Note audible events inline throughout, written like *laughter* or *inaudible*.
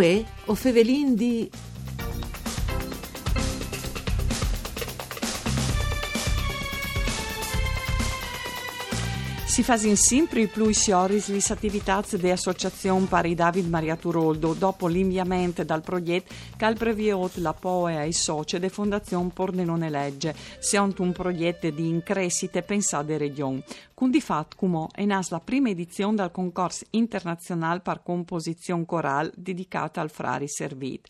Uè, o fevelin di... Si fanno sempre più sioris le attività dell'Associazione Pari David Maria Turoldo dopo l'inviamento dal progetto che ha previsto la POE ai soci della Fondazione Pordenone Legge, secondo un progetto di increscite pensate region. Con di fatto, come è nata la prima edizione del concorso internazionale per composizione corale dedicata al Frari Servit.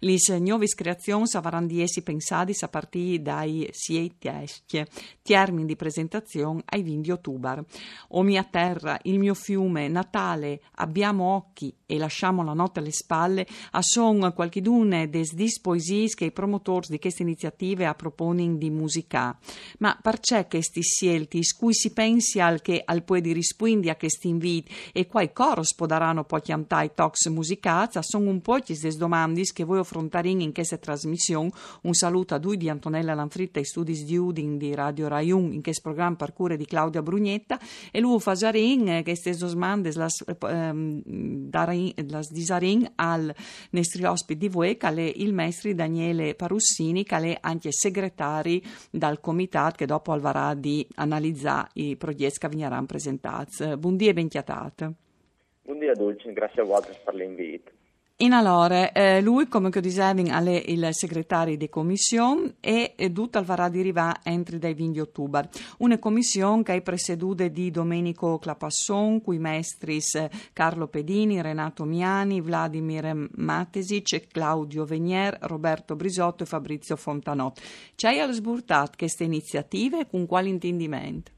Le nuove creazioni saranno di essi pensate a partire dai sei testi, termini di presentazione ai 20 ottobre. O mia terra, il mio fiume, Natale, abbiamo occhi e lasciamo la notte alle spalle, a son qualchidune des dis poesis che i promotori di queste iniziative a proponin di musica. Ma perché questi scelti, cui si pensi al che al può di rispondi a questi inviti e quai coros podaranno poi chiamtai tox musicazza, sono un po' des domandis che voi affrontarin in questa trasmissione. Un saluto a due di Antonella Lanfritta e studi di Udin di Radio Rai 1 in questo programma per cure di Claudia Brugnetta e lui fasarin eh, che queste domande las, ehm, darin, las disarin al nostri ospiti di voi è il maestro Daniele Parussini che è anche segretario dal comitato che dopo alvarà di analizzare i progetti che verranno presentati. Buondì e ben chiatate. Buondì a Dulce, grazie a voi per l'invito. In allora, eh, lui, come dicevo, è il segretario di commissione e tutto al varà di arrivare entro dai 20 ottobre. Una commissione che è presieduta di Domenico Clapasson, cui maestri Carlo Pedini, Renato Miani, Vladimir Matesic, Claudio Venier, Roberto Brisotto e Fabrizio Fontanot. C'hai al sburtat queste iniziative con quale intendimento?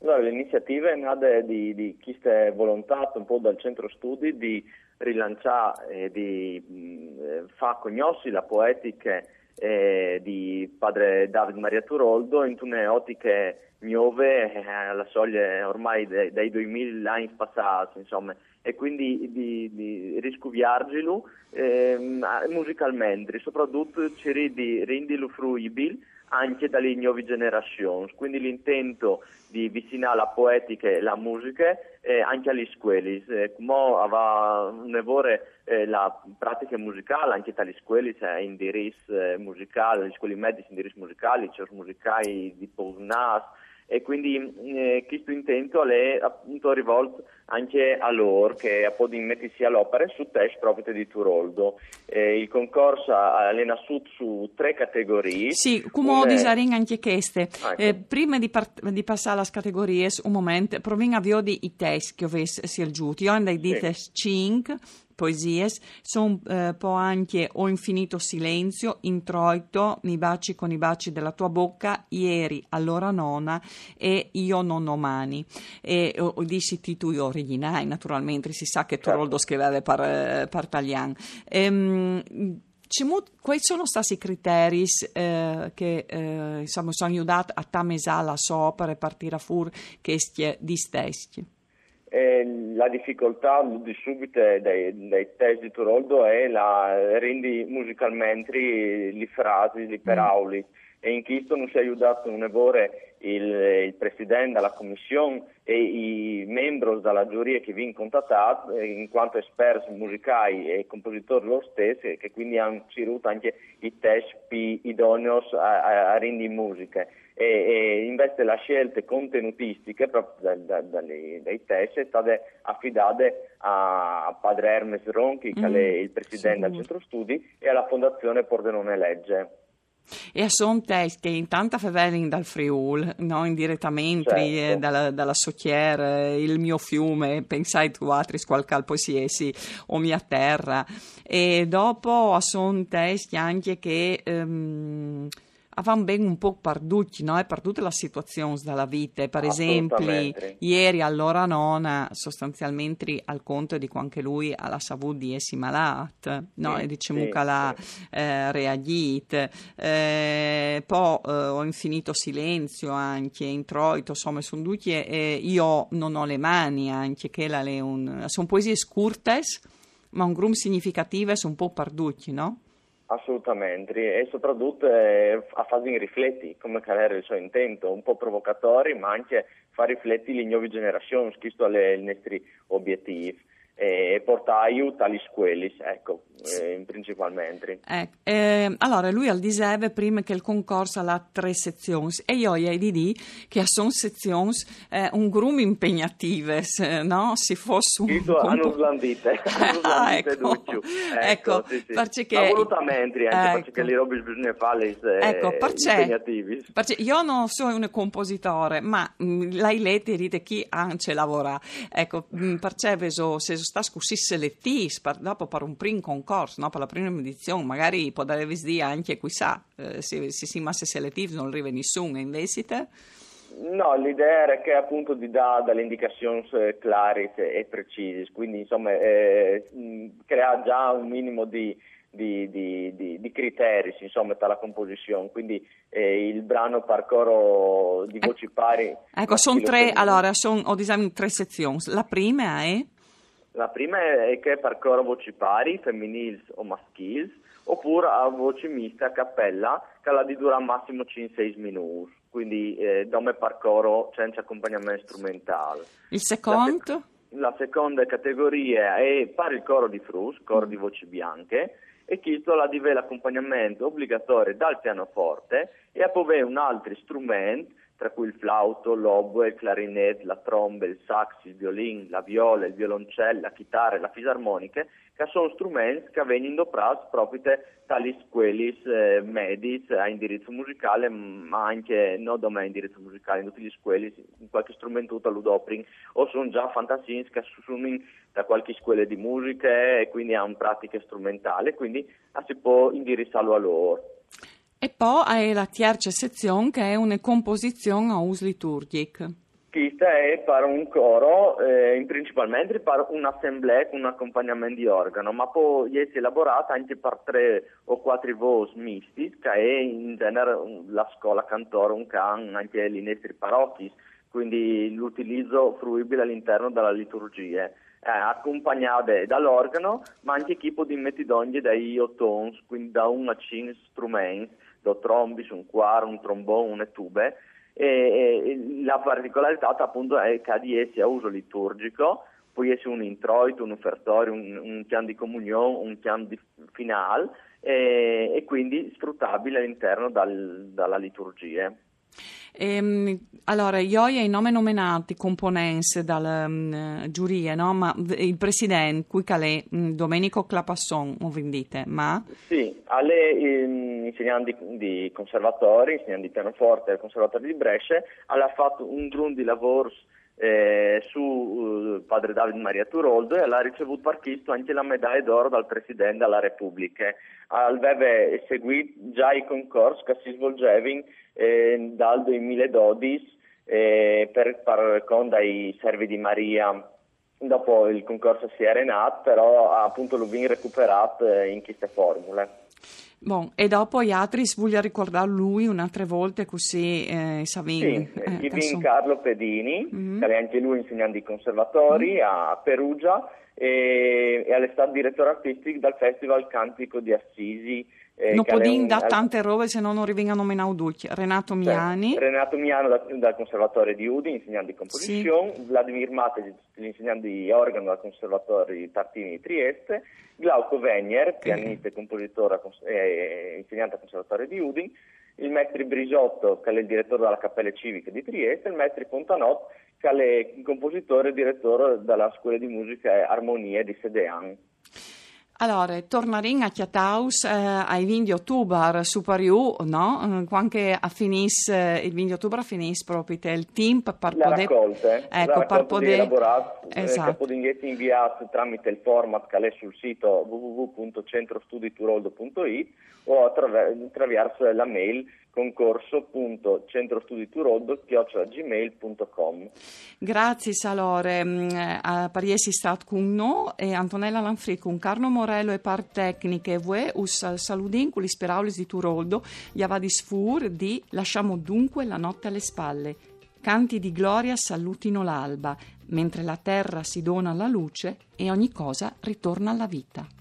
Allora, l'iniziativa è nata di, di chi sta volontato un po' dal centro studi di rilanciare e di mh, far conoscere la poetica eh, di padre David Maria Turoldo in una ottiche nuove eh, alla soglia ormai dei, dei 2000 anni passati, insomma, e quindi di, di riscuviargelo eh, musicalmente, soprattutto cercare di renderlo fruibile anche dalle nuove generazioni. Quindi l'intento di avvicinare la poetica e la musica eh, anche alle scuole. Eh, come aveva un'evore eh, la pratica musicale anche dalle scuole, c'è indirizzo eh, musicale, le scuole medie indirizzo musicali, c'è musicali di Posnas, e quindi eh, questo intento è appunto rivolto anche a loro che appunto mettersi all'opera su test proprio di Turoldo. Eh, il concorso è nato su tre categorie. Sì, come ho disarin anche queste. Ah, ecco. eh, prima di, part- di, passare alle categorie, un momento, provinga di i test che ho visto giuto. Io andai di test 5 poesie sono eh, po' anche Ho infinito silenzio, Introito, Mi baci con i baci della tua bocca, Ieri, allora nona e Io non ho mani. E ho, ho dissi titoli originali, naturalmente, si sa che Toroldo certo. scriveva per, eh, per Taglian. Ehm, quali sono stati i criteri eh, che eh, insomma, sono aiutati a tamesare la sopra e partire a fur questi di stessi? Eh, la difficoltà di subito dei, dei test di Turoldo è la rendi musicalmente le frasi, le paraule mm. e in questo non si è aiutato un evore il, il presidente della commissione e i membri della giuria che vi contattati eh, in quanto esperti musicali e compositori loro stessi che quindi hanno ricevuto anche i test più idonei a, a, rendi musiche. E, e invece la scelte contenutistiche proprio da, da, dalle, dai test è stata affidata a padre Hermes Ronchi, che mm, è il presidente del centro studi, e alla fondazione Pordenone Legge. E sono testi che intanto vengono dal Friul, no? indirettamente certo. eh, dalla, dalla Socchiera, il mio fiume, pensai tu altri qualche poesiesi o mia terra. E dopo sono testi anche che... Um, avevamo ben un po' perduti, no? perduta la situazione dalla vita. Per esempio, ieri all'ora nona, sostanzialmente al conto di quanto lui alla savuto di essere malato, no? Sì, e diciamo sì, che l'ha sì. eh, reagito. Eh, poi eh, ho infinito silenzio anche, introito, insomma, sono tutti, e io non ho le mani anche, che la è un... sono poesie scurte, ma un grum significativo sono un po' perduti, no? Assolutamente, e soprattutto eh, a fare rifletti, come era il suo intento, un po' provocatori, ma anche far rifletti le nuove generazioni, questo è il nostro obiettivo. E porta aiuto agli scuoli, ecco, eh, principalmente. Eh, eh, allora, lui al diseve prima che il concorso ha tre sezioni e io gli di dire che sono sezioni eh, un grum impegnative, no? Si fosse un... Questo hanno slandite, *laughs* ah, ecco, ecco, ecco sì, sì. perché... Ma volutamente, anche ecco. perché le robe bisogna fare eh, ecco, perché. Perché io non sono un compositore, ma mm, lei lette dite chi anche lavora. Ecco, mm, perché se sta così selettivi, dopo per un primo concorso, no? per la prima edizione, magari può dare dire anche qui sa, eh, se, se si masse selettivi non arriva nessuno, invece No, l'idea era che appunto di dare delle indicazioni eh, chiare e precise, quindi insomma eh, crea già un minimo di, di, di, di, criteri insomma, tra la composizione, quindi eh, il brano parcoro di voci pari. Ecco, sono tre, allora, son, ho disegnato tre sezioni. La prima è? La prima è che parcoro voci pari, femminili o maschili, oppure a voce mista a cappella, che la di dura massimo 5-6 minuti quindi eh, dome par coro senza accompagnamento strumentale. Il secondo? La, sec- la seconda categoria è pari il coro di frus, coro di voci bianche, e questo la dive l'accompagnamento obbligatorio dal pianoforte e poi un altro strumento tra cui il flauto, l'oboe, il clarinetto, la tromba, il sax, il violin, la viola, il violoncello, la chitarra e la fisarmonica, che sono strumenti che vengono presi proprio dalle scuole eh, medie a indirizzo musicale, ma anche non da me indirizzo musicale, in tutte le scuole, in qualche strumento ludopring, o sono già fantasini che sono da qualche scuola di musica e quindi hanno pratiche strumentali, quindi si può indirizzarlo a loro. E poi hai la terza sezione che è una composizione a uso liturgico. Questa è per un coro, eh, principalmente per un'assemblea con un accompagnamento di organo, ma poi è elaborata anche per tre o quattro voci misti, che è in genere la scuola un can, anche gli nostri parrocchi, quindi l'utilizzo fruibile all'interno della liturgia. Eh, accompagnate dall'organo, ma anche chi può mettere dai iotons, quindi da un a cinque strumenti do trombis, un quar, un trombone, una tube e, e la particolarità appunto è che di essi a uso liturgico può essere un introito, un offertorio, un, un piano di comunione, un piano di finale e, e, quindi sfruttabile all'interno dal, dalla liturgia. Ehm, allora, io ho i nomi nominati componenti dalla um, giuria, no? ma il presidente, qui calè, um, Domenico Clapasson, o vendite, ma? Sì, alle um, insegnanti di, conservatori, insegnanti di pianoforte del conservatorio di Brescia, ha fatto un grun di lavoro eh, su uh, padre David Maria Turoldo e ha ricevuto questo anche la medaglia d'oro dal Presidente della Repubblica. Aveva seguito già i concorsi che si svolgevano eh, dal 2012 eh, per, per, con dai servi di Maria. Dopo il concorso si è arenato, però appunto lo recuperato eh, in queste formule. Bon, e dopo gli altri voglio ricordare lui un'altra volta così eh, Savini. Sì, eh, Ivin Carlo Pedini, mm-hmm. che è anche lui insegnante di conservatori mm-hmm. a Perugia e, e stato direttore artistico del Festival Cantico di Assisi eh, non può dire da tante robe se no non rivengano meno duci. Renato Miani. Sì, Renato Miano da, dal Conservatorio di Udi, insegnante di composizione, sì. Vladimir Mate, l'insegnante di organo dal Conservatorio di Tartini di Trieste, Glauco Venier, pianista e compositore e insegnante al Conservatorio di Udin, il maestro Brisotto, che è il direttore della Cappella Civica di Trieste, e il maestro Pontanot, che è il compositore e direttore della Scuola di Musica Armonia di Sedean. Allora, torneremo a Chiataus eh, ai 20 ottobre su Pariù, no? Quando a finis, eh, il 20 ottobre finis proprio il team per la poter... Raccolte, ecco, la per poter... elaborato, eh, esatto. può inviato tramite il format che è sul sito www.centrostudituroldo.it o attraverso la mail concorso.centrostudituroldo.gmail.com Grazie Salore, mm, eh, a Pariesi stat con noi e Antonella Lanfri con Carlo Morello e par tecniche. Vue us saludin con gli speraulis di Turoldo gli avadis fur di lasciamo dunque la notte alle spalle canti di gloria salutino l'alba mentre la terra si dona alla luce e ogni cosa ritorna alla vita